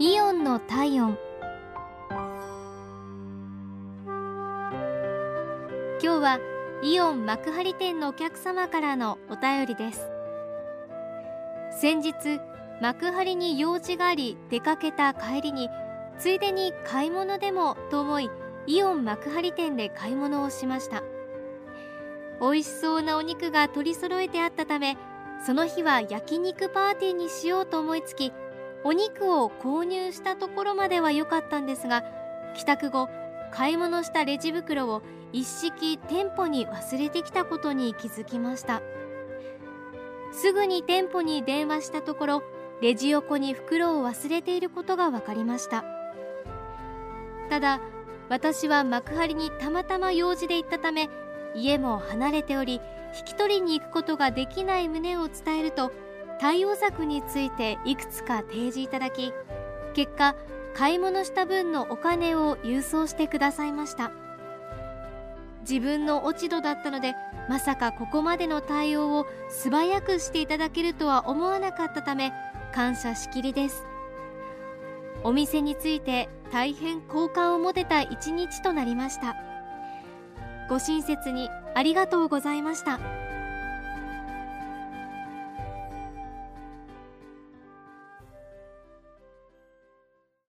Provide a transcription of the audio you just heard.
イオンの体温。今日はイオン幕張店のお客様からのお便りです。先日幕張に用事があり出かけた帰りについでに買い物でもと思いイオン幕張店で買い物をしました。美味しそうなお肉が取り揃えてあったためその日は焼肉パーティーにしようと思いつきお肉を購入したところまでは良かったんですが帰宅後買い物したレジ袋を一式店舗に忘れてきたことに気づきました。すぐに店舗に電話したところレジ横に袋を忘れていることが分かりました。ただ私は幕張にたまたま用事で行ったため家も離れており引き取りに行くことができない旨を伝えると対応策についていくつか提示いただき結果買い物した分のお金を郵送してくださいました。自分の落ち度だったのでまさかここまでの対応を素早くしていただけるとは思わなかったため感謝しきりです。お店について大変好感を持てた一日となりました。ご親切にありがとうございました。